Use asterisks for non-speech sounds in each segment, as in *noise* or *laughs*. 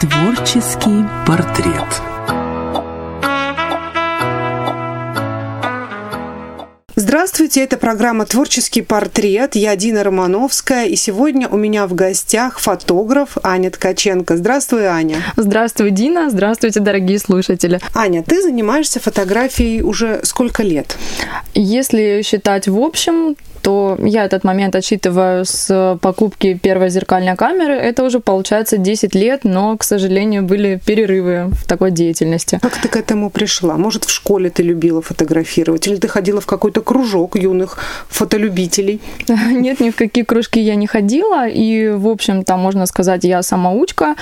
Творческий портрет. Здравствуйте, это программа «Творческий портрет». Я Дина Романовская, и сегодня у меня в гостях фотограф Аня Ткаченко. Здравствуй, Аня. Здравствуй, Дина. Здравствуйте, дорогие слушатели. Аня, ты занимаешься фотографией уже сколько лет? Если считать в общем, то я этот момент отсчитываю с покупки первой зеркальной камеры. Это уже получается 10 лет, но, к сожалению, были перерывы в такой деятельности. Как ты к этому пришла? Может, в школе ты любила фотографировать? Или ты ходила в какой-то кружок юных фотолюбителей? *laughs* Нет, ни в какие кружки я не ходила. И, в общем-то, можно сказать, я самоучка.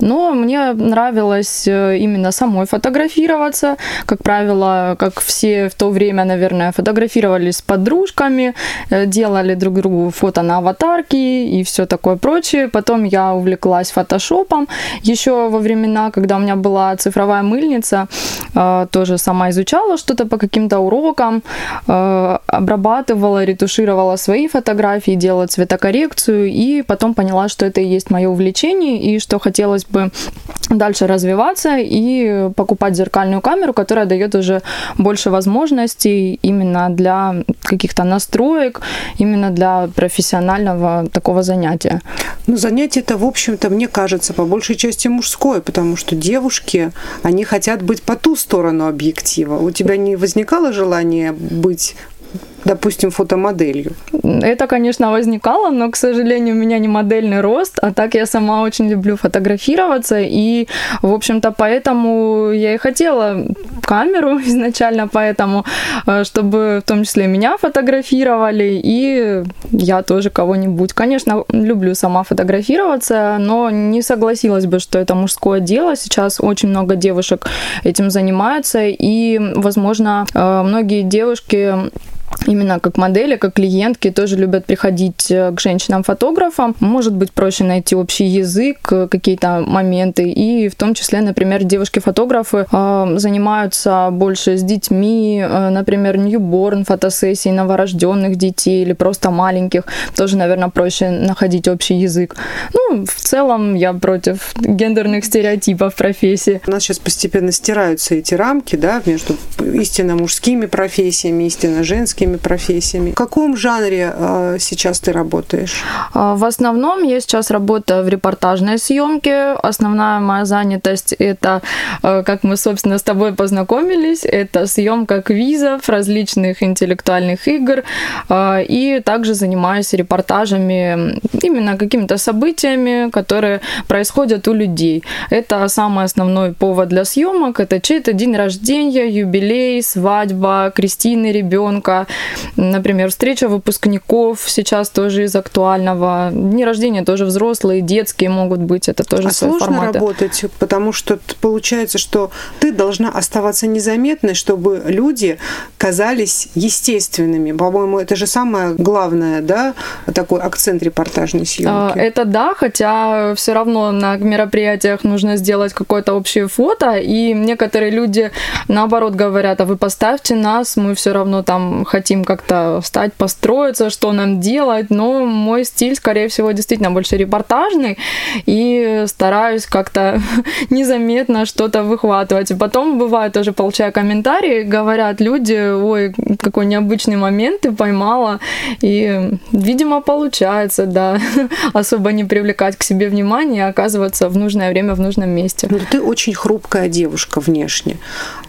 Но мне нравилось э, именно самой фотографироваться. Как правило, как все в то время, наверное, фотографировались с подружками, Э, делали друг другу фото на аватарки и все такое прочее. Потом я увлеклась фотошопом. Еще во времена, когда у меня была цифровая мыльница, э, тоже сама изучала что-то по каким-то урокам, э, обрабатывала, ретушировала свои фотографии, делала цветокоррекцию и потом поняла, что это и есть мое увлечение и что хотелось бы дальше развиваться и покупать зеркальную камеру, которая дает уже больше возможностей именно для каких-то настроек, язык именно для профессионального такого занятия. Ну, занятие это, в общем-то, мне кажется, по большей части мужское, потому что девушки, они хотят быть по ту сторону объектива. У тебя не возникало желания быть допустим, фотомоделью? Это, конечно, возникало, но, к сожалению, у меня не модельный рост, а так я сама очень люблю фотографироваться, и, в общем-то, поэтому я и хотела камеру *laughs* изначально, поэтому, э, чтобы в том числе меня фотографировали, и я тоже кого-нибудь. Конечно, люблю сама фотографироваться, но не согласилась бы, что это мужское дело. Сейчас очень много девушек этим занимаются, и, возможно, э, многие девушки именно как модели, как клиентки тоже любят приходить э, к женщинам-фотографам. Может быть проще найти общий язык, э, какие-то моменты. И в том числе, например, девушки-фотографы э, занимаются больше с детьми, например, ньюборн фотосессии новорожденных детей или просто маленьких. Тоже, наверное, проще находить общий язык. Ну, в целом я против гендерных стереотипов профессии. У нас сейчас постепенно стираются эти рамки, да, между истинно мужскими профессиями, истинно женскими творческими профессиями. В каком жанре э, сейчас ты работаешь? А, в основном я сейчас работаю в репортажной съемке. Основная моя занятость это, э, как мы, собственно, с тобой познакомились, это съемка квизов, различных интеллектуальных игр. И также занимаюсь репортажами, именно какими-то событиями, которые происходят у людей. Это самый основной повод для съемок. Это чей-то день рождения, юбилей, свадьба, крестины ребенка, Например, встреча выпускников сейчас тоже из актуального. Дни рождения тоже взрослые, детские могут быть. Это тоже а сложно форматы. работать, потому что получается, что ты должна оставаться незаметной, чтобы люди казались естественными. По-моему, это же самое главное, да, такой акцент репортажной съемки. А, это да, хотя все равно на мероприятиях нужно сделать какое-то общее фото, и некоторые люди наоборот говорят, а вы поставьте нас, мы все равно там хотим как-то встать, построиться, что нам делать, но мой стиль, скорее всего, действительно больше репортажный, и стараюсь как-то *laughs* незаметно что-то выхватывать. Потом бывает тоже получая комментарии, говорят люди, ой, какой необычный момент ты поймала, и, видимо, получается, да, *laughs* особо не привлекать к себе внимание, а оказываться в нужное время в нужном месте. Ну, ты очень хрупкая девушка внешне.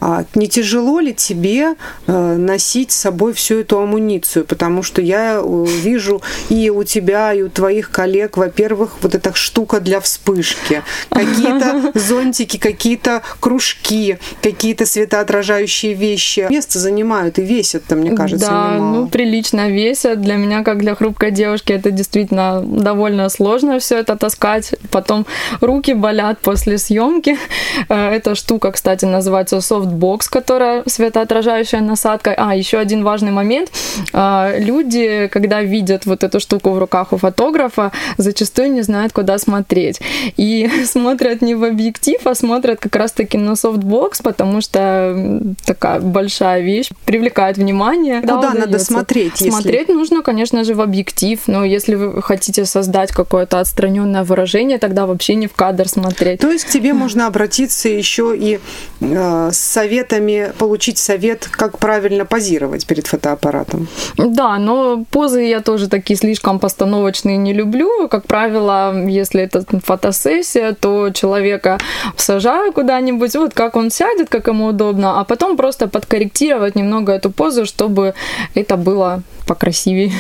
А не тяжело ли тебе э, носить с собой всю эту амуницию, потому что я э, вижу и у тебя, и у твоих коллег, во-первых, вот эта штука для вспышки, какие-то *laughs* зонтики, какие-то кружки, какие-то светоотражающие вещи. Место занимают и весят-то, мне кажется, Да, немало. ну, прилично весят. Для меня, как для хрупкой девушки, это действительно довольно сложно все это таскать. Потом руки болят после съемки. *laughs* Э, эта штука, кстати, называется софтбокс, которая светоотражающая насадка. А, еще один важный важный момент. А, люди, когда видят вот эту штуку в руках у фотографа, зачастую не знают, куда смотреть. И *laughs* смотрят не в объектив, а смотрят как раз-таки на софтбокс, потому что такая большая вещь привлекает внимание. Куда надо смотреть? Смотреть если... нужно, конечно же, в объектив, но если вы хотите создать какое-то отстраненное выражение, тогда вообще не в кадр смотреть. То есть к тебе можно обратиться еще и э, с советами, получить совет, как правильно позировать перед фотоаппаратом. Да, но позы я тоже такие слишком постановочные не люблю. Как правило, если это фотосессия, то человека сажаю куда-нибудь, вот как он сядет, как ему удобно, а потом просто подкорректировать немного эту позу, чтобы это было покрасивее.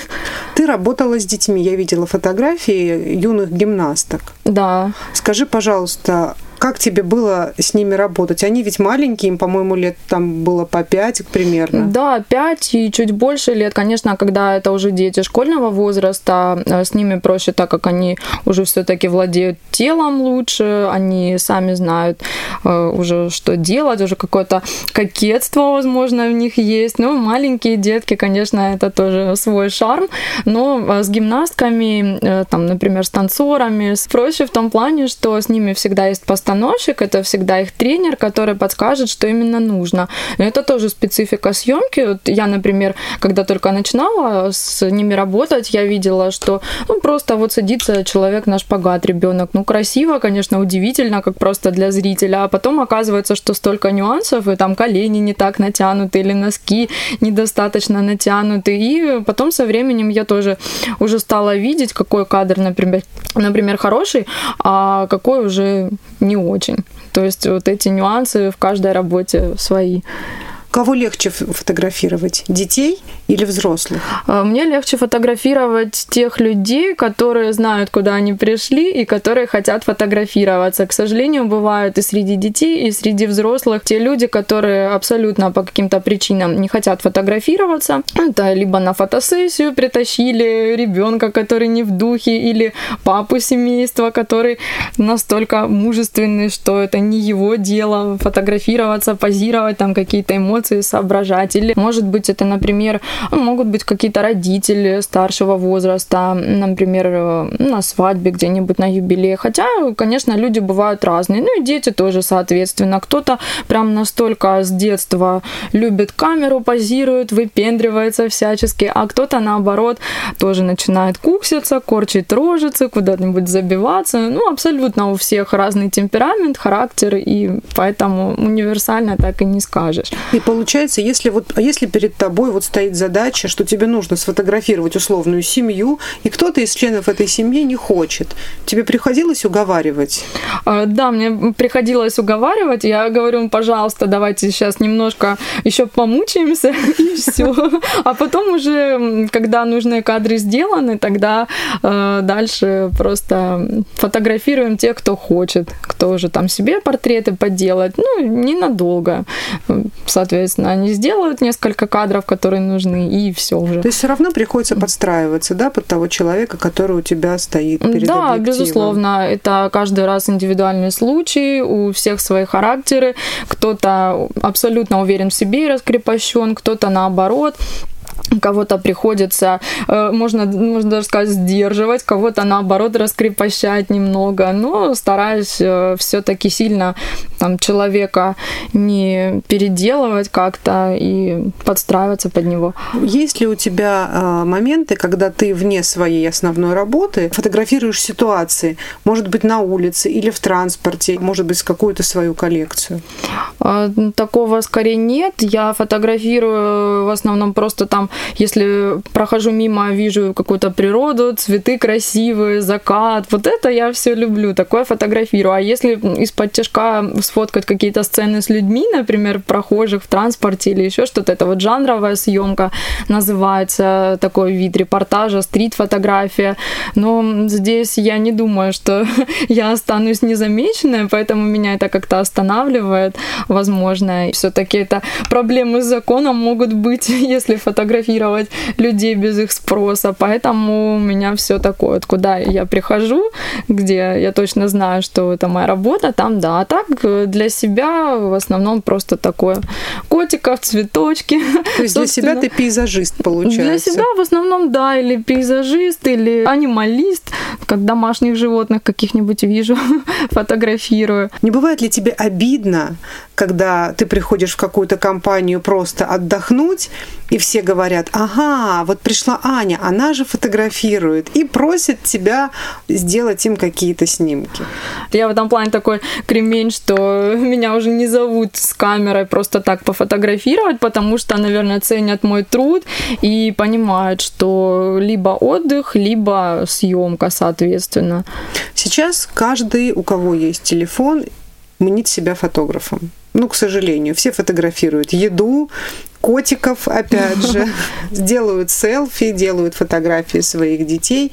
Ты работала с детьми, я видела фотографии юных гимнасток. Да. Скажи, пожалуйста, как тебе было с ними работать? Они ведь маленькие, им, по-моему, лет там было по пять примерно. Да, пять и чуть больше лет. Конечно, когда это уже дети школьного возраста, э, с ними проще, так как они уже все-таки владеют телом лучше, они сами знают э, уже, что делать, уже какое-то кокетство, возможно, в них есть. Ну, маленькие детки, конечно, это тоже свой шарм. Но э, с гимнастками, там, например, с танцорами, проще в том плане, что с ними всегда есть постоянно постановщик, это всегда их тренер, который подскажет, что именно нужно. Но это тоже специфика съемки. Вот я, например, когда только начинала с ними работать, я видела, что ну, просто вот садится человек на шпагат, ребенок. Ну, красиво, конечно, удивительно, как просто для зрителя. А потом оказывается, что столько нюансов, и там колени не так натянуты, или носки недостаточно натянуты. И потом со временем я тоже уже стала видеть, какой кадр, например, например хороший, а какой уже не очень. То есть вот эти нюансы в каждой работе свои. Кого легче фотографировать? Детей или взрослых? А, мне легче фотографировать тех людей, которые знают, куда они пришли и которые хотят фотографироваться. К сожалению, бывают и среди детей, и среди взрослых те люди, которые абсолютно по каким-то причинам не хотят фотографироваться. Это либо на фотосессию притащили ребенка, который не в духе, или папу семейства, который настолько мужественный, что это не его дело фотографироваться, позировать, там какие-то эмоции эмоции соображать. Или, может быть, это, например, могут быть какие-то родители старшего возраста, например, э, на свадьбе где-нибудь на юбилее. Хотя, конечно, люди бывают разные. Ну и дети тоже, соответственно. Кто-то прям настолько с детства любит камеру, позирует, выпендривается всячески, а кто-то, наоборот, тоже начинает кукситься, корчить рожицы, куда-нибудь забиваться. Ну, абсолютно у всех разный темперамент, характер, и поэтому универсально так и не скажешь. И получается, если вот, а если перед тобой вот стоит задача, что тебе нужно сфотографировать условную семью, и кто-то из членов этой семьи не хочет, тебе приходилось уговаривать? А, да, мне приходилось уговаривать. Я говорю, «Ну, пожалуйста, давайте сейчас немножко еще помучаемся *laughs* и все. А потом уже, когда нужные кадры сделаны, тогда э, дальше просто фотографируем тех, кто хочет, кто уже там себе портреты поделать. Ну, ненадолго. Соответственно, соответственно, они сделают несколько кадров, которые нужны, и все уже. То есть все равно приходится подстраиваться, да, под того человека, который у тебя стоит перед Да, объективом. безусловно, это каждый раз индивидуальный случай, у всех свои характеры, кто-то абсолютно уверен в себе и раскрепощен, кто-то наоборот кого-то приходится, э, можно, можно даже сказать, сдерживать, кого-то наоборот раскрепощать немного, но стараюсь э, все-таки сильно там, человека не переделывать как-то и подстраиваться под него. Есть ли у тебя э, моменты, когда ты вне своей основной работы фотографируешь ситуации, может быть, на улице или в транспорте, может быть, какую-то свою коллекцию? Такого скорее нет. Я фотографирую в основном просто там если прохожу мимо, вижу какую-то природу, цветы красивые, закат, вот это я все люблю, такое фотографирую. А если из-под тяжка сфоткать какие-то сцены с людьми, например, прохожих в транспорте или еще что-то, это вот жанровая съемка называется, такой вид репортажа, стрит-фотография. Но здесь я не думаю, что *laughs* я останусь незамеченной, поэтому меня это как-то останавливает, возможно. Все-таки это проблемы с законом могут быть, *laughs* если фотографировать фотографировать людей без их спроса, поэтому у меня все такое, вот куда я прихожу, где я точно знаю, что это моя работа, там да, а так э, для себя в основном просто такое котиков, цветочки. То есть для себя ты пейзажист, получается? Для себя в основном, да, или пейзажист, или анималист, как домашних животных каких-нибудь вижу, *laughs* фотографирую. Не бывает ли тебе обидно, когда ты приходишь в какую-то компанию просто отдохнуть, и все говорят, ага, вот пришла Аня, она же фотографирует, и просят тебя сделать им какие-то снимки. Я в этом плане такой кремень, что меня уже не зовут с камерой просто так пофотографировать, потому что, наверное, ценят мой труд и понимают, что либо отдых, либо съемка, соответственно. Сейчас каждый, у кого есть телефон, мнит себя фотографом. Ну, к сожалению, все фотографируют еду, котиков, опять же, *laughs* делают селфи, делают фотографии своих детей.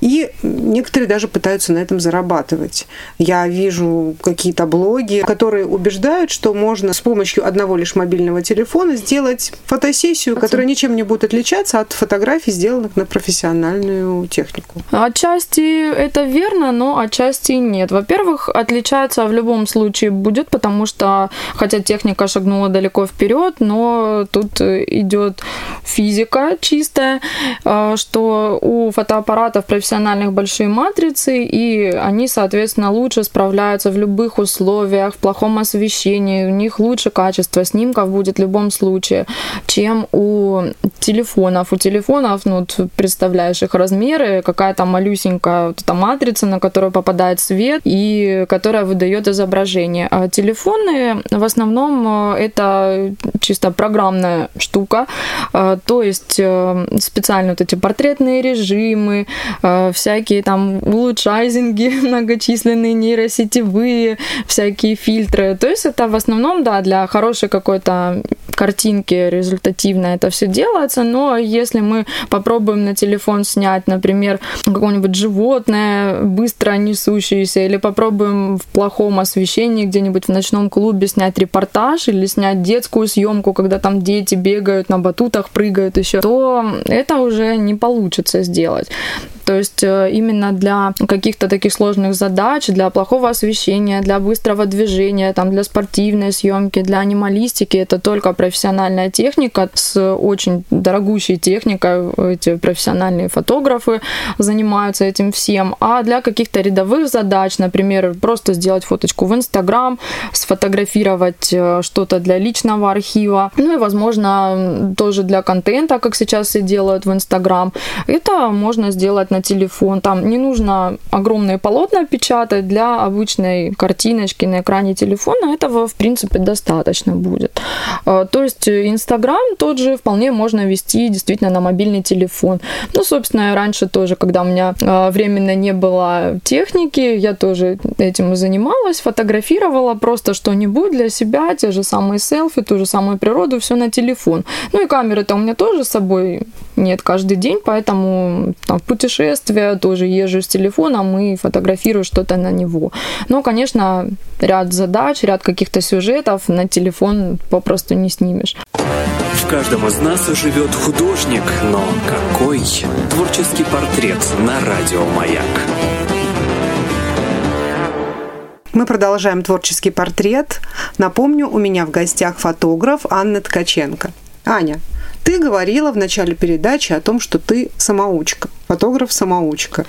И некоторые даже пытаются на этом зарабатывать. Я вижу какие-то блоги, которые убеждают, что можно с помощью одного лишь мобильного телефона сделать фотосессию, которая ничем не будет отличаться от фотографий, сделанных на профессиональную технику. Отчасти это верно, но отчасти нет. Во-первых, отличается в любом случае будет, потому что, хотя техника шагнула далеко вперед, но тут идет физика чистая, э, что у фотоаппаратов профессиональных большие матрицы, и они, соответственно, лучше справляются в любых условиях, в плохом освещении, у них лучше качество снимков будет в любом случае, чем у телефонов. У телефонов, ну, вот представляешь их размеры, какая-то малюсенькая вот эта матрица, на которую попадает свет и которая выдает изображение. А телефоны в основном э, это чисто программная штука, э, то есть э, специально вот эти портретные режимы, всякие там улучшайзинги *laughs* многочисленные, нейросетевые, всякие фильтры. То есть это в основном, да, для хорошей какой-то картинки результативно это все делается, но если мы попробуем на телефон снять, например, какое-нибудь животное, быстро несущееся, или попробуем в плохом освещении где-нибудь в ночном клубе снять репортаж или снять детскую съемку, когда там дети бегают на батутах, прыгают еще, то это уже не получится сделать. То есть э, именно для каких-то таких сложных задач, для плохого освещения, для быстрого движения, там, для спортивной съемки, для анималистики, это только профессиональная техника с очень дорогущей техникой. Эти профессиональные фотографы занимаются этим всем. А для каких-то рядовых задач, например, просто сделать фоточку в Инстаграм, сфотографировать э, что-то для личного архива, ну и, возможно, тоже для контента, как сейчас все делают в Инстаграм, это можно сделать на телефон. Там не нужно огромные полотна печатать для обычной картиночки на экране телефона. Этого, в принципе, достаточно будет. А, то есть Инстаграм тот же вполне можно вести действительно на мобильный телефон. Ну, собственно, раньше тоже, когда у меня а, временно не было техники, я тоже этим и занималась, фотографировала просто что-нибудь для себя, те же самые селфи, ту же самую природу, все на телефон. Ну и камеры-то у меня тоже с собой нет каждый день, поэтому там, в путешествия тоже езжу с телефоном и фотографирую что-то на него. Но, конечно, ряд задач, ряд каких-то сюжетов на телефон попросту не снимешь. В каждом из нас живет художник, но какой творческий портрет на радио «Маяк». Мы продолжаем творческий портрет. Напомню, у меня в гостях фотограф Анна Ткаченко. Аня, ты говорила в начале передачи о том, что ты самоучка, фотограф-самоучка.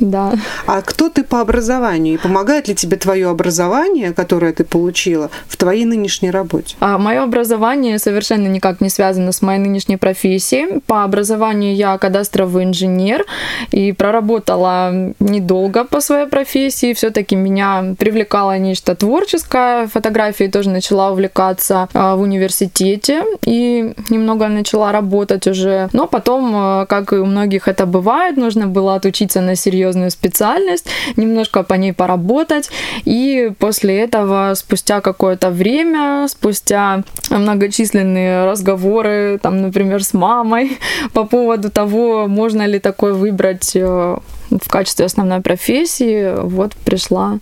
Да. А кто ты по образованию? И помогает ли тебе твое образование, которое ты получила, в твоей нынешней работе? А, мое образование совершенно никак не связано с моей нынешней профессией. По образованию я кадастровый инженер и проработала недолго по своей профессии. Все-таки меня привлекало нечто творческое. Фотографией тоже начала увлекаться а, в университете и немного начала работать уже. Но потом, а, как и у многих это бывает, нужно было отучиться на серьезно серьезную специальность, немножко по ней поработать, и после этого, спустя какое-то время, спустя многочисленные разговоры, там, например, с мамой *laughs* по поводу того, можно ли такое выбрать э, в качестве основной профессии, вот пришла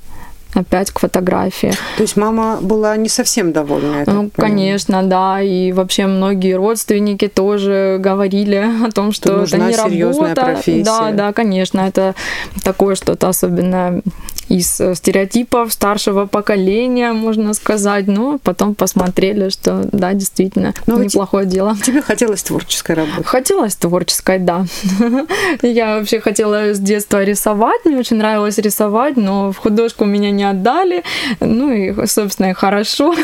опять к фотографии. То есть мама была не совсем довольна? Ну, конечно, да. И вообще многие родственники тоже говорили о том, что, что это не работа. Профессия. Да, да, конечно. Это такое что-то особенно из стереотипов старшего поколения, можно сказать, но потом посмотрели, что да, действительно, но неплохое дело. Тебе хотелось творческой работы? Хотелось творческой, да. *laughs* Я вообще хотела с детства рисовать, мне очень нравилось рисовать, но в художку меня не отдали, ну и, собственно, и хорошо.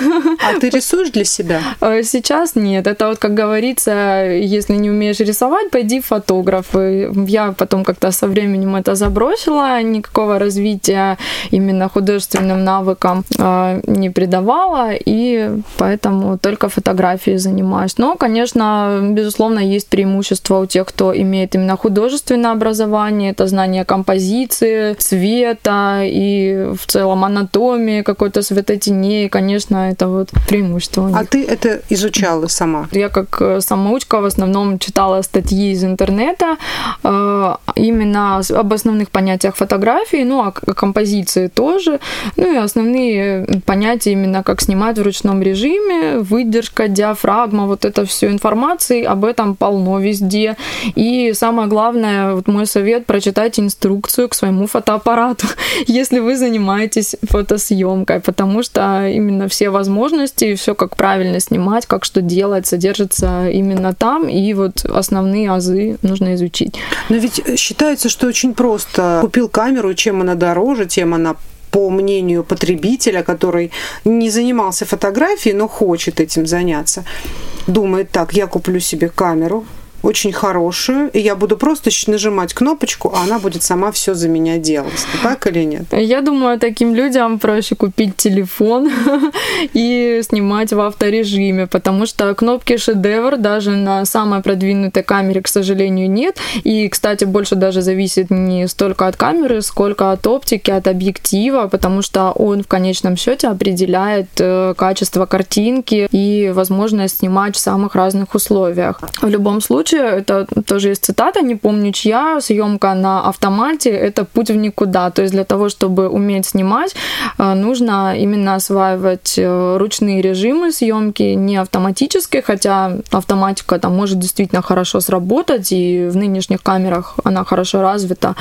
А ты *laughs* рисуешь для себя? Э, сейчас нет. Это вот, как говорится, если не умеешь рисовать, пойди в фотограф. Я потом как-то со временем это забросила, никакого развития именно художественным навыкам э, не придавала, и поэтому только фотографией занимаюсь. Но, конечно, безусловно, есть преимущество у тех, кто имеет именно художественное образование, это знание композиции, цвета и в целом анатомии, какой-то светотеней, конечно, это вот преимущество. А ты это изучала сама? Я как э, самоучка в основном читала статьи из интернета э, именно об основных понятиях фотографии, ну, а композиции тоже, ну и основные понятия именно как снимать в ручном режиме, выдержка, диафрагма, вот это все информации, об этом полно везде. И самое главное, вот мой совет, прочитайте инструкцию к своему фотоаппарату, *laughs* если вы занимаетесь фотосъемкой, потому что именно все возможности, все как правильно снимать, как что делать, содержится именно там, и вот основные азы нужно изучить. Но ведь считается, что очень просто. Купил камеру, чем она дороже, тем она по мнению потребителя, который не занимался фотографией, но хочет этим заняться, думает так, я куплю себе камеру, очень хорошую, и я буду просто нажимать кнопочку, а она будет сама все за меня делать. Так или нет? Я думаю, таким людям проще купить телефон *laughs* и снимать в авторежиме, потому что кнопки шедевр даже на самой продвинутой камере, к сожалению, нет. И, кстати, больше даже зависит не столько от камеры, сколько от оптики, от объектива, потому что он в конечном счете определяет э, качество картинки и возможность снимать в самых разных условиях. В любом случае, случае, это тоже есть цитата, не помню чья, съемка на автомате – это путь в никуда. То есть для того, чтобы уметь снимать, э, нужно именно осваивать э, ручные режимы съемки, не автоматические, хотя автоматика там может действительно хорошо сработать, и в нынешних камерах она хорошо развита,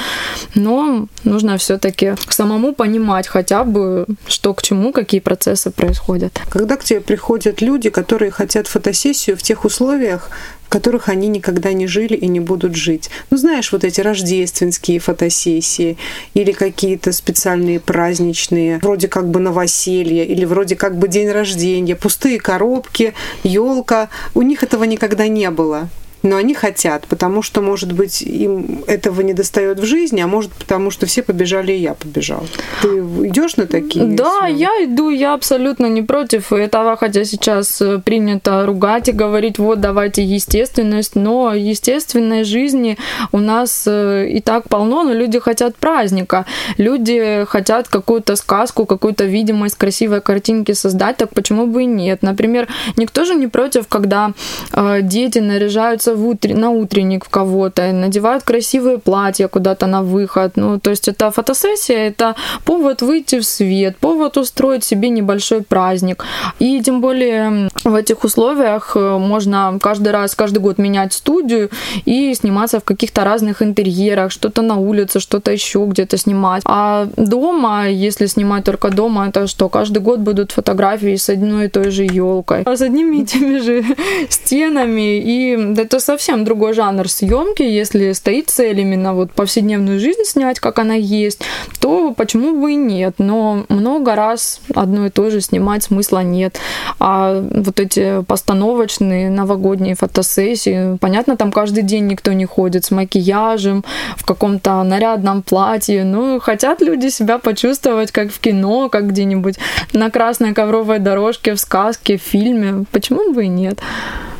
но нужно все-таки самому понимать хотя бы, что к чему, какие процессы происходят. Когда к тебе приходят люди, которые хотят фотосессию в тех условиях, которых они никогда не жили и не будут жить. Ну, знаешь, вот эти рождественские фотосессии или какие-то специальные праздничные, вроде как бы новоселье или вроде как бы день рождения, пустые коробки, елка. У них этого никогда не было но они хотят, потому что, может быть, им этого не достает в жизни, а может потому, что все побежали, и я побежал. Ты идешь на такие? Да, я иду, я абсолютно не против этого, хотя сейчас э, принято ругать и говорить, вот, давайте естественность, но естественной жизни у нас э, и так полно, но люди хотят праздника, люди хотят какую-то сказку, какую-то видимость красивой картинки создать, так почему бы и нет? Например, никто же не против, когда э, дети наряжаются одеваются в утр... на утренник в кого-то, надевают красивые платья куда-то на выход. Ну, то есть это фотосессия, это повод выйти в свет, повод устроить себе небольшой праздник. И тем более в этих условиях э, можно каждый раз, каждый год менять студию и сниматься в каких-то разных интерьерах, что-то на улице, что-то еще где-то снимать. А дома, если снимать только дома, это что, каждый год будут фотографии с одной и той же елкой, с одними и теми же *laughs* стенами. И это совсем другой жанр съемки. Если стоит цель именно вот повседневную жизнь снять, как она есть, то почему бы и нет. Но много раз одно и то же снимать смысла нет. А вот эти постановочные новогодние фотосессии, понятно, там каждый день никто не ходит с макияжем, в каком-то нарядном платье. Ну, хотят люди себя почувствовать как в кино, как где-нибудь на красной ковровой дорожке, в сказке, в фильме. Почему бы и нет?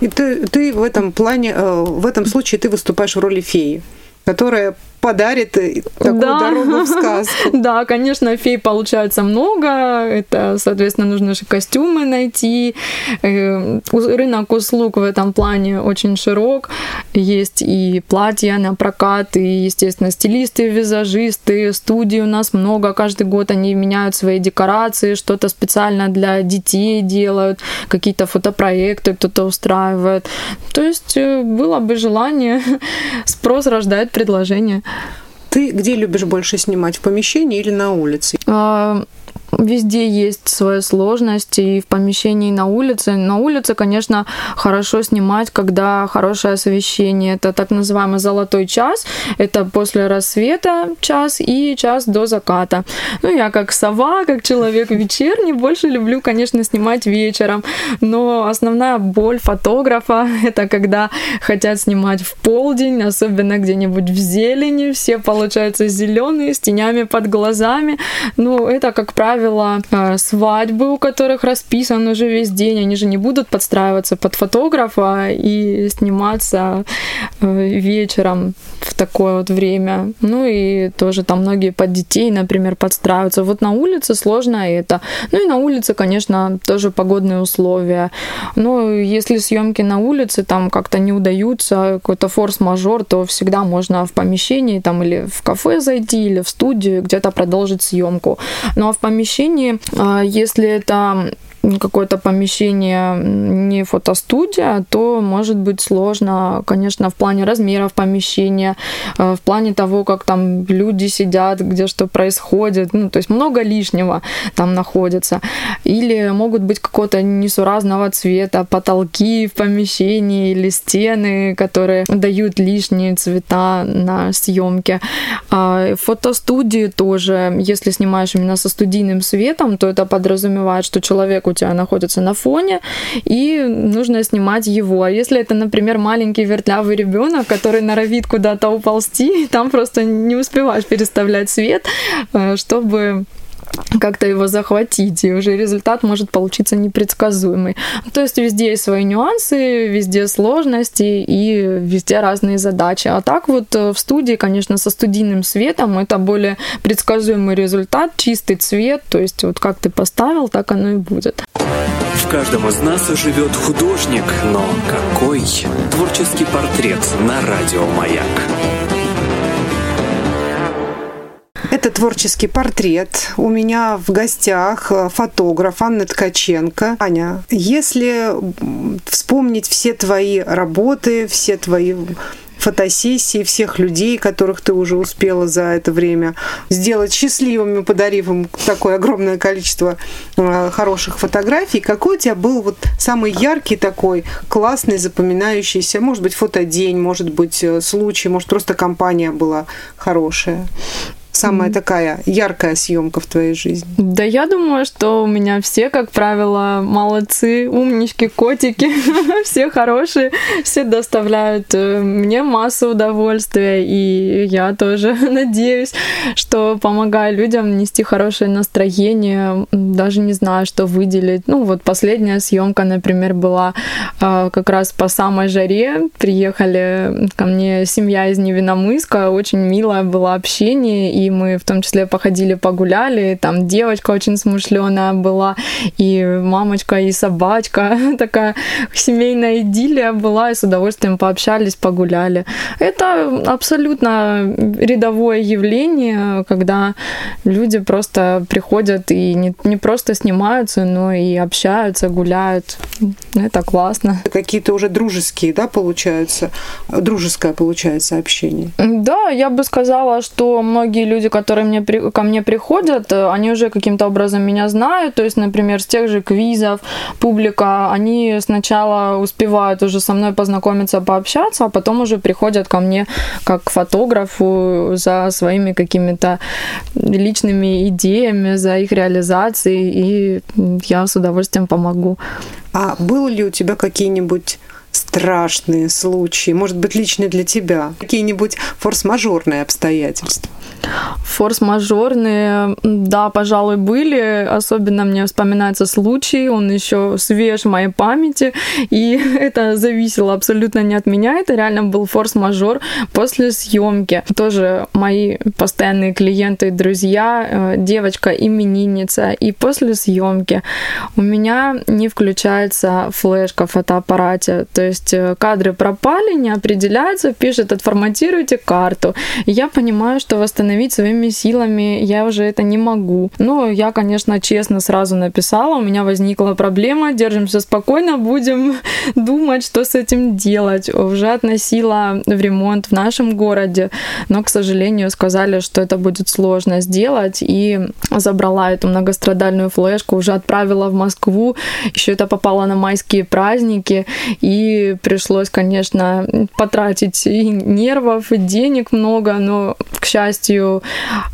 И ты, ты в этом плане, в этом случае ты выступаешь в роли феи, которая подарит э, такую да. дорогу в сказку. *laughs* Да, конечно, фей получается много. Это, соответственно, нужно же костюмы найти. Э, рынок услуг в этом плане очень широк. Есть и платья на прокат, и, естественно, стилисты, визажисты, студии у нас много. Каждый год они меняют свои декорации, что-то специально для детей делают, какие-то фотопроекты кто-то устраивает. То есть э, было бы желание, *laughs* спрос рождает предложение. Ты где любишь больше снимать, в помещении или на улице? Везде есть свои сложности, и в помещении, и на улице. На улице, конечно, хорошо снимать, когда хорошее освещение. Это так называемый золотой час. Это после рассвета час и час до заката. Ну, я как сова, как человек вечерний, больше люблю, конечно, снимать вечером. Но основная боль фотографа — это когда хотят снимать в полдень, особенно где-нибудь в зелени. Все, получаются, зеленые, с тенями под глазами. Ну, это, как правило, правило, э, свадьбы, у которых расписан уже весь день, они же не будут подстраиваться под фотографа и сниматься э, вечером в такое вот время. Ну и тоже там многие под детей, например, подстраиваются. Вот на улице сложно это. Ну и на улице, конечно, тоже погодные условия. Но если съемки на улице там как-то не удаются, какой-то форс-мажор, то всегда можно в помещении там или в кафе зайти, или в студию где-то продолжить съемку. Ну а в помещении помещении, а, если это какое-то помещение не фотостудия, то может быть сложно, конечно, в плане размеров помещения, э, в плане того, как там люди сидят, где что происходит, ну, то есть много лишнего там находится. Или могут быть какого-то несуразного цвета потолки в помещении или стены, которые дают лишние цвета на съемке. А фотостудии тоже, если снимаешь именно со студийным светом, то это подразумевает, что человек у тебя находится на фоне, и нужно снимать его. А если это, например, маленький вертлявый ребенок, который норовит куда-то уползти, *laughs* там просто не успеваешь переставлять свет, э, чтобы как-то его захватить, и уже результат может получиться непредсказуемый. То есть везде есть свои нюансы, везде сложности и везде разные задачи. А так вот э, в студии, конечно, со студийным светом это более предсказуемый результат, чистый цвет, то есть вот как ты поставил, так оно и будет. В каждом из нас живет художник, но какой? Творческий портрет на радио «Маяк». Это творческий портрет. У меня в гостях э, фотограф Анна Ткаченко. Аня, если вспомнить все твои работы, все твои фотосессии всех людей, которых ты уже успела за это время сделать счастливыми, подарив им такое огромное количество э, хороших фотографий. Какой у тебя был вот самый яркий такой, классный, запоминающийся, может быть, фотодень, может быть, э, случай, может, просто компания была хорошая? Самая mm. такая яркая съемка в твоей жизни? Да, я думаю, что у меня все, как правило, молодцы, умнички, котики, *laughs* все хорошие, все доставляют э, мне массу удовольствия, и я тоже *laughs* надеюсь, что помогаю людям нести хорошее настроение, даже не знаю, что выделить. Ну, вот последняя съемка, например, была э, как раз по самой жаре. Приехали ко мне семья из Невиномыска, очень милое было общение, и мы в том числе походили, погуляли, там девочка очень смышленая была, и мамочка, и собачка, *laughs* такая семейная идиллия была, и с удовольствием пообщались, погуляли. Это абсолютно рядовое явление, когда люди просто приходят и не, не просто снимаются, но и общаются, гуляют. Это классно. Какие-то уже дружеские, да, получаются, дружеское получается общение. Да, я бы сказала, что многие люди, которые мне, ко мне приходят, э, они уже каким-то образом меня знают. То есть, например, с тех же квизов публика, они сначала успевают уже со мной познакомиться, пообщаться, а потом уже приходят ко мне как к фотографу за своими какими-то личными идеями, за их реализацией, и я с удовольствием помогу. А было ли у тебя какие-нибудь страшные случаи, может быть, лично для тебя, какие-нибудь форс-мажорные обстоятельства? Форс-мажорные, да, пожалуй, были. Особенно мне вспоминается случай, он еще свеж в моей памяти, и *laughs* это зависело абсолютно не от меня, это реально был форс-мажор после съемки. Тоже мои постоянные клиенты и друзья, э, девочка именинница, и после съемки у меня не включается флешка в фотоаппарате, то есть есть э, кадры пропали, не определяются, пишет, отформатируйте карту. Я понимаю, что восстановить своими силами я уже это не могу. Но я, конечно, честно сразу написала, у меня возникла проблема, держимся спокойно, будем *laughs* думать, что с этим делать. Уже относила в ремонт в нашем городе, но, к сожалению, сказали, что это будет сложно сделать, и забрала эту многострадальную флешку, уже отправила в Москву, еще это попало на майские праздники, и пришлось, конечно, потратить и нервов, и денег много, но, к счастью,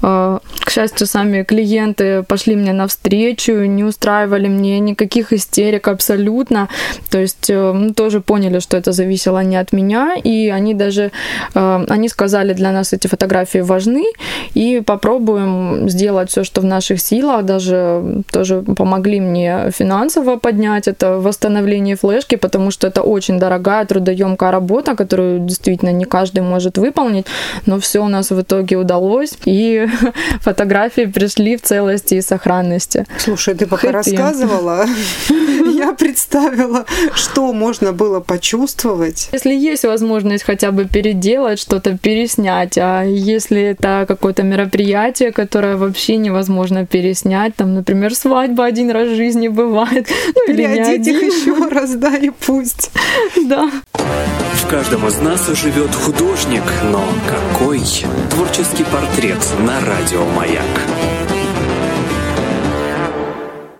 э, счастью, сами клиенты пошли мне навстречу, не устраивали мне никаких истерик абсолютно, то есть э, тоже поняли, что это зависело не от меня, и они даже, э, они сказали, для нас эти фотографии важны, и попробуем сделать все, что в наших силах, даже тоже помогли мне финансово поднять это восстановление флешки, потому что это очень дорогая, трудоемкая работа, которую действительно не каждый может выполнить, но все у нас в итоге удалось, и *laughs* фотографии пришли в целости и сохранности. Слушай, ты пока Хэппи. рассказывала, *laughs* я представила, что можно было почувствовать. Если есть возможность хотя бы переделать, что-то переснять, а если это какое-то мероприятие, которое вообще невозможно переснять, там, например, свадьба один раз в жизни бывает. Ну, или одеть их еще раз, да, и пусть. *laughs* Да. В каждом из нас живет художник, но какой? Творческий портрет на радио «Маяк».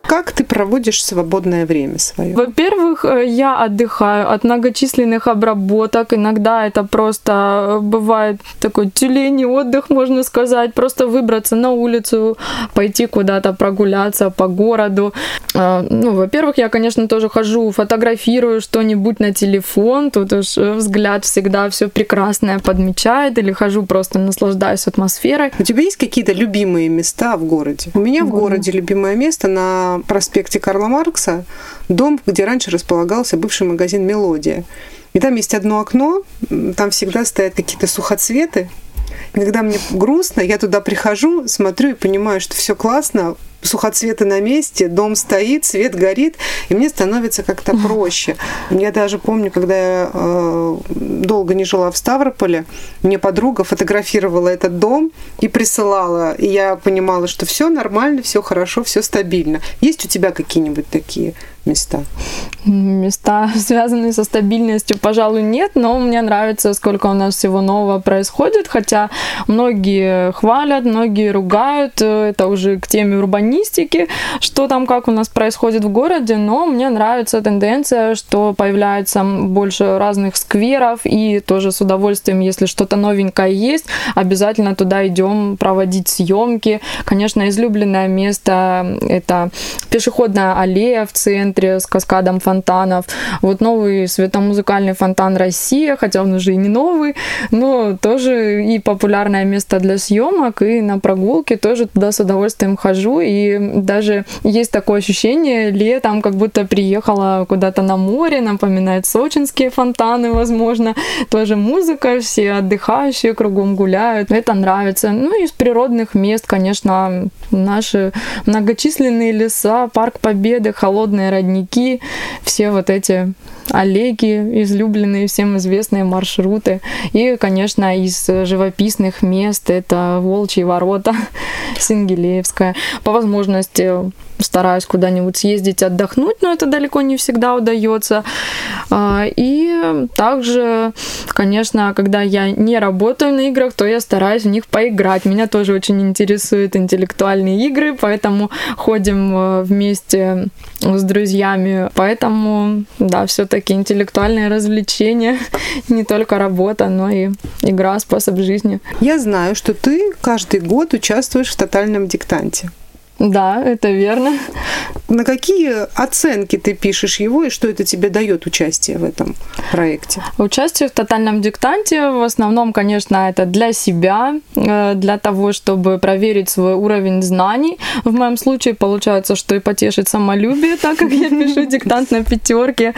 Как ты проводишь свободное время свое? Во-первых, э, я отдыхаю от многочисленных обработок. Иногда это просто э, бывает такой тюлень отдых, можно сказать. Просто выбраться на улицу, пойти куда-то прогуляться по городу. Э, ну, во-первых, я, конечно, тоже хожу, фотографирую что-нибудь на телефон. Тут уж взгляд всегда все прекрасное подмечает. Или хожу просто наслаждаюсь атмосферой. У тебя есть какие-то любимые места в городе? У меня в городе любимое место на проспекте Карла Маркса дом, где раньше располагался бывший магазин «Мелодия». И там есть одно окно, там всегда стоят какие-то сухоцветы. И когда мне грустно, я туда прихожу, смотрю и понимаю, что все классно, сухоцветы на месте, дом стоит, свет горит, и мне становится как-то проще. Я даже помню, когда я э, долго не жила в Ставрополе, мне подруга фотографировала этот дом и присылала, и я понимала, что все нормально, все хорошо, все стабильно. Есть у тебя какие-нибудь такие места? Места, *laughs* связанные со стабильностью, пожалуй, нет, но мне нравится, сколько у нас всего нового происходит, хотя многие хвалят, многие ругают, это уже к теме урбанистики, что там, как у нас происходит в городе, но мне нравится тенденция, что появляется больше разных скверов, и тоже с удовольствием, если что-то новенькое есть, обязательно туда идем проводить съемки. Конечно, излюбленное место это пешеходная аллея в центре, с каскадом фонтанов. Вот новый светомузыкальный фонтан Россия, хотя он уже и не новый, но тоже и популярное место для съемок, и на прогулке тоже туда с удовольствием хожу, и даже есть такое ощущение летом, как будто приехала куда-то на море, напоминает сочинские фонтаны, возможно, тоже музыка, все отдыхающие кругом гуляют, это нравится. Ну, из природных мест, конечно, наши многочисленные леса, парк Победы, холодные родники, все вот эти аллеги, излюбленные, всем известные маршруты. И, конечно, из живописных мест это Волчьи ворота, *laughs* Сингелеевская. По возможности стараюсь куда-нибудь съездить отдохнуть, но это далеко не всегда удается. А, и также, конечно, когда я не работаю на играх, то я стараюсь в них поиграть. Меня тоже очень интересуют интеллектуальные игры, поэтому ходим э, вместе с друзьями. Поэтому, да, все-таки интеллектуальное развлечение, *laughs* не только работа, но и игра, способ жизни. Я знаю, что ты каждый год участвуешь в тотальном диктанте. Да, это верно. На какие оценки ты пишешь его и что это тебе дает участие в этом проекте? Участие в тотальном диктанте в основном, конечно, это для себя, э, для того, чтобы проверить свой уровень знаний. В моем случае получается, что и потешить самолюбие, так как я пишу *laughs* диктант на пятерке.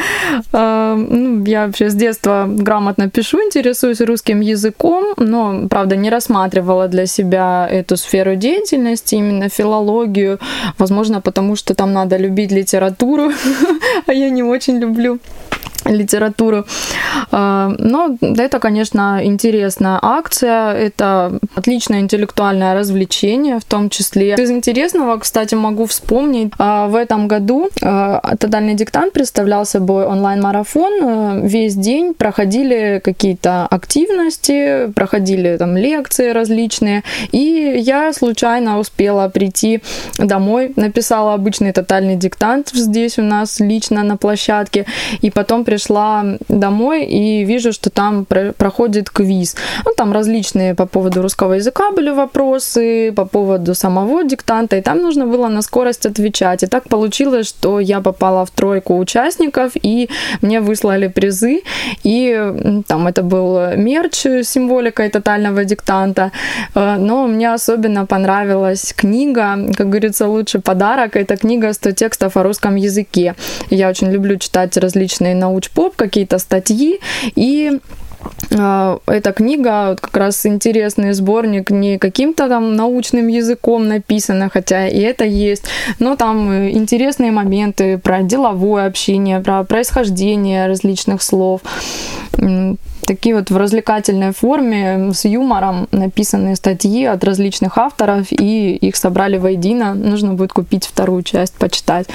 Э, ну, я вообще с детства грамотно пишу, интересуюсь русским языком, но, правда, не рассматривала для себя эту сферу деятельности, именно филологию возможно, потому что там надо любить литературу, *laughs* а я не очень люблю литературу. А, но это, конечно, интересная акция, это отличное интеллектуальное развлечение в том числе. Из интересного, кстати, могу вспомнить, а, в этом году а, «Тотальный диктант» представлял собой онлайн-марафон. Весь день проходили какие-то активности, проходили там лекции различные, и я случайно успела прийти домой, написала обычный тотальный диктант здесь у нас лично на площадке, и потом пришла домой и вижу, что там проходит квиз. Ну, там различные по поводу русского языка были вопросы, по поводу самого диктанта, и там нужно было на скорость отвечать. И так получилось, что я попала в тройку участников, и мне выслали призы, и там это был мерч с символикой тотального диктанта, э, но мне особенно понравилась книга, как говорится, лучший подарок, это книга «100 текстов о русском языке». Я очень люблю читать различные науч-поп, какие-то статьи, и а, эта книга, вот как раз интересный сборник, не каким-то там научным языком написано, хотя и это есть, но там интересные моменты про деловое общение, про происхождение различных слов такие вот в развлекательной форме с юмором написанные статьи от различных авторов, и их собрали воедино. Нужно будет купить вторую часть, почитать.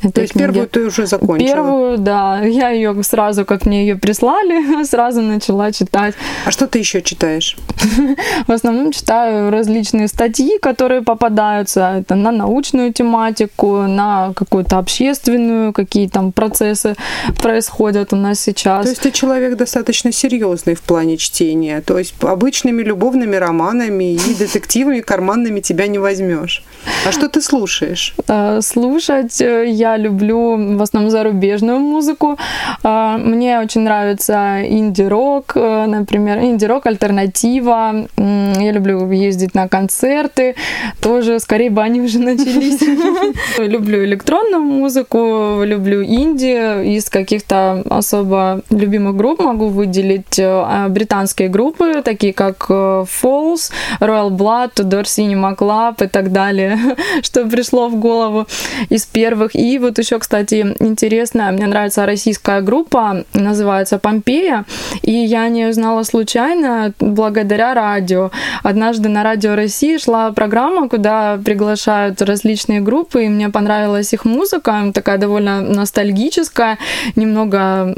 Этой То есть книги. первую ты уже закончила? Первую, да. Я ее сразу, как мне ее прислали, *laughs* сразу начала читать. А что ты еще читаешь? *laughs* В основном читаю различные статьи, которые попадаются. Это на научную тематику, на какую-то общественную, какие там процессы происходят у нас сейчас. То есть ты человек достаточно серьезный серьезный в плане чтения. То есть обычными любовными романами и детективами карманными тебя не возьмешь. А что ты слушаешь? Э, слушать э, я люблю в основном зарубежную музыку. Э, мне очень нравится инди-рок, например, инди-рок, альтернатива. Я люблю ездить на концерты. Тоже скорее бы они уже начались. *laughs* Люблю электронную музыку, люблю инди. Из каких-то особо любимых групп могу выделить есть э, британские группы, такие как э, Falls, Royal Blood, Tudor Cinema Club и так далее, *laughs* что пришло в голову из первых. И вот еще, кстати, интересная, мне нравится российская группа, называется Помпея, и я не узнала случайно благодаря радио. Однажды на Радио России шла программа, куда приглашают различные группы, и мне понравилась их музыка, такая довольно ностальгическая, немного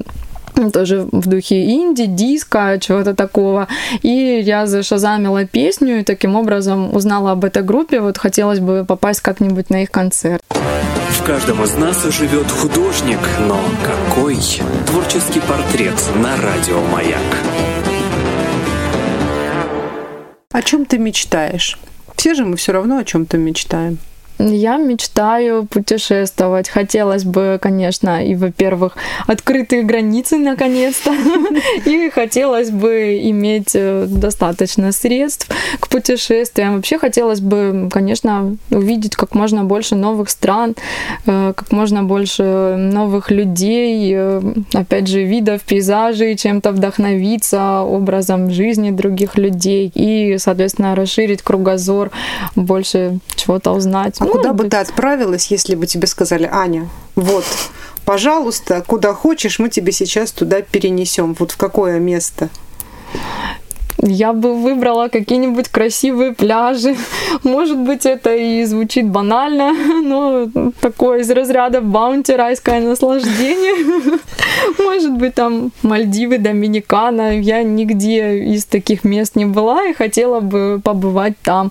тоже в духе инди, диска, чего-то такого. И я зашазамила песню и таким образом узнала об этой группе. Вот хотелось бы попасть как-нибудь на их концерт. В каждом из нас живет художник, но какой? Творческий портрет на радио «Маяк». О чем ты мечтаешь? Все же мы все равно о чем-то мечтаем. Я мечтаю путешествовать. Хотелось бы, конечно, и, во-первых, открытые границы наконец-то. *laughs* И хотелось бы иметь э, достаточно средств к путешествиям. Вообще хотелось бы, конечно, увидеть как можно больше новых стран, э, как можно больше новых людей, э, опять же, видов, пейзажей, чем-то вдохновиться образом жизни других людей и, соответственно, расширить кругозор, больше чего-то узнать. А куда бы ты отправилась, если бы тебе сказали, Аня, вот, пожалуйста, куда хочешь, мы тебе сейчас туда перенесем. Вот в какое место? Я бы выбрала какие-нибудь красивые пляжи. *laughs* Может быть, это и звучит банально, *laughs* но такое из разряда баунти, райское наслаждение. *laughs* Может быть, там Мальдивы, Доминикана. Я нигде из таких мест не была и хотела бы побывать там.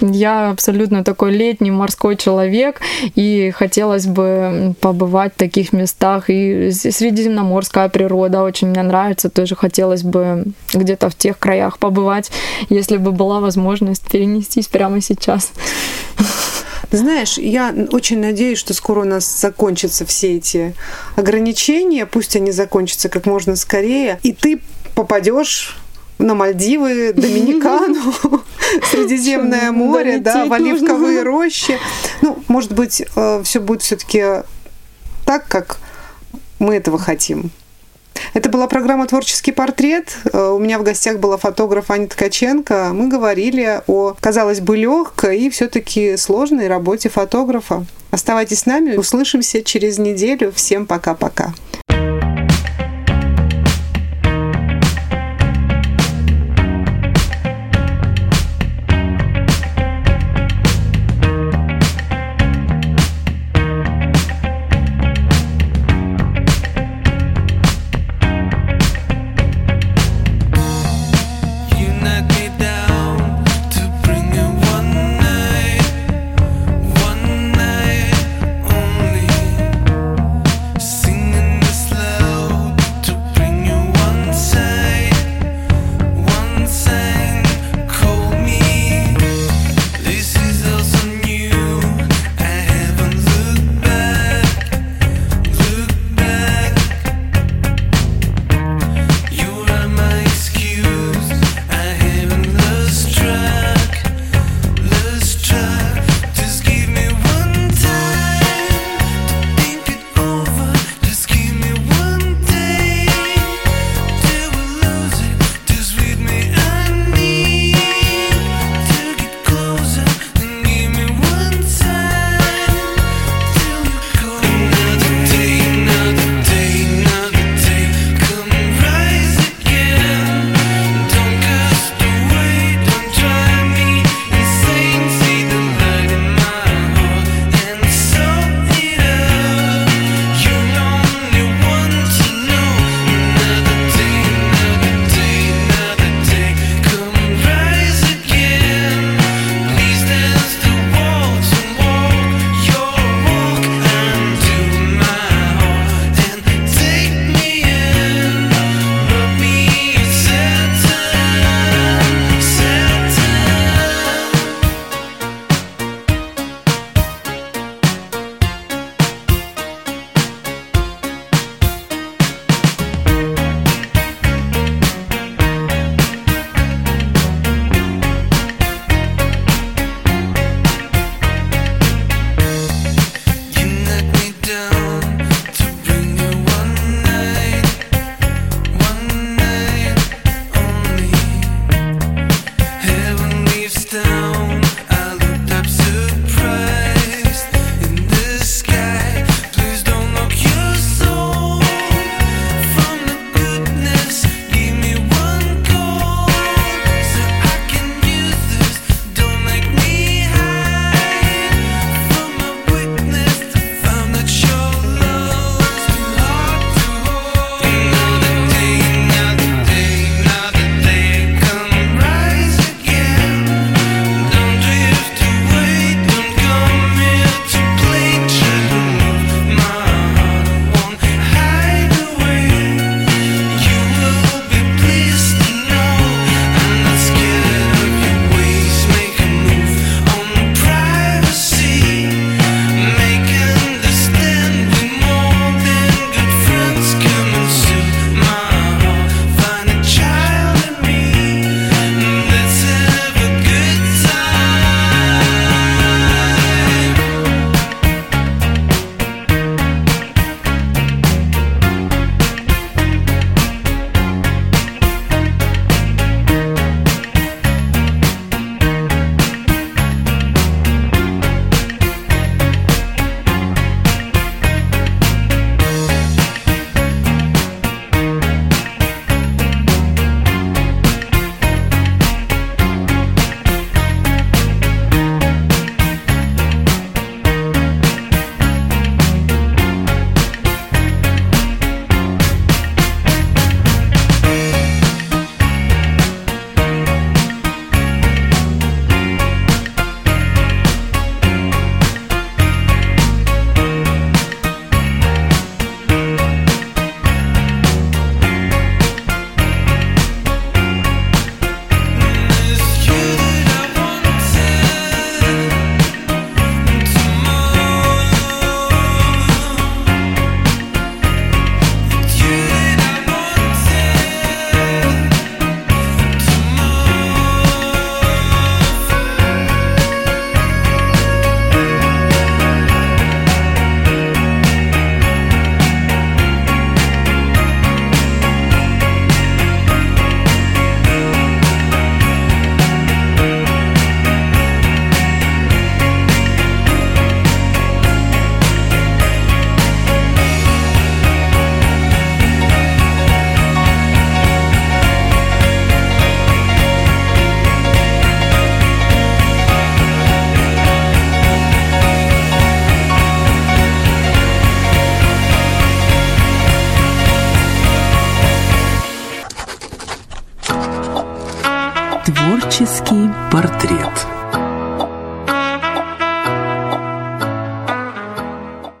Я абсолютно такой летний морской человек, и хотелось бы побывать в таких местах. И средиземноморская природа очень мне нравится, тоже хотелось бы где-то в тех краях горах побывать, если бы была возможность перенестись прямо сейчас. Знаешь, я очень надеюсь, что скоро у нас закончатся все эти ограничения, пусть они закончатся как можно скорее, и ты попадешь на Мальдивы, *laughs* Доминикану, Средиземное море, да, в оливковые рощи. Ну, может быть, э, все будет все-таки так, как мы этого хотим. Это была программа «Творческий портрет». Э, у меня в гостях была фотограф Аня Ткаченко. Мы говорили о, казалось бы, легкой и все-таки сложной работе фотографа. Оставайтесь с нами, услышимся через неделю. Всем пока-пока.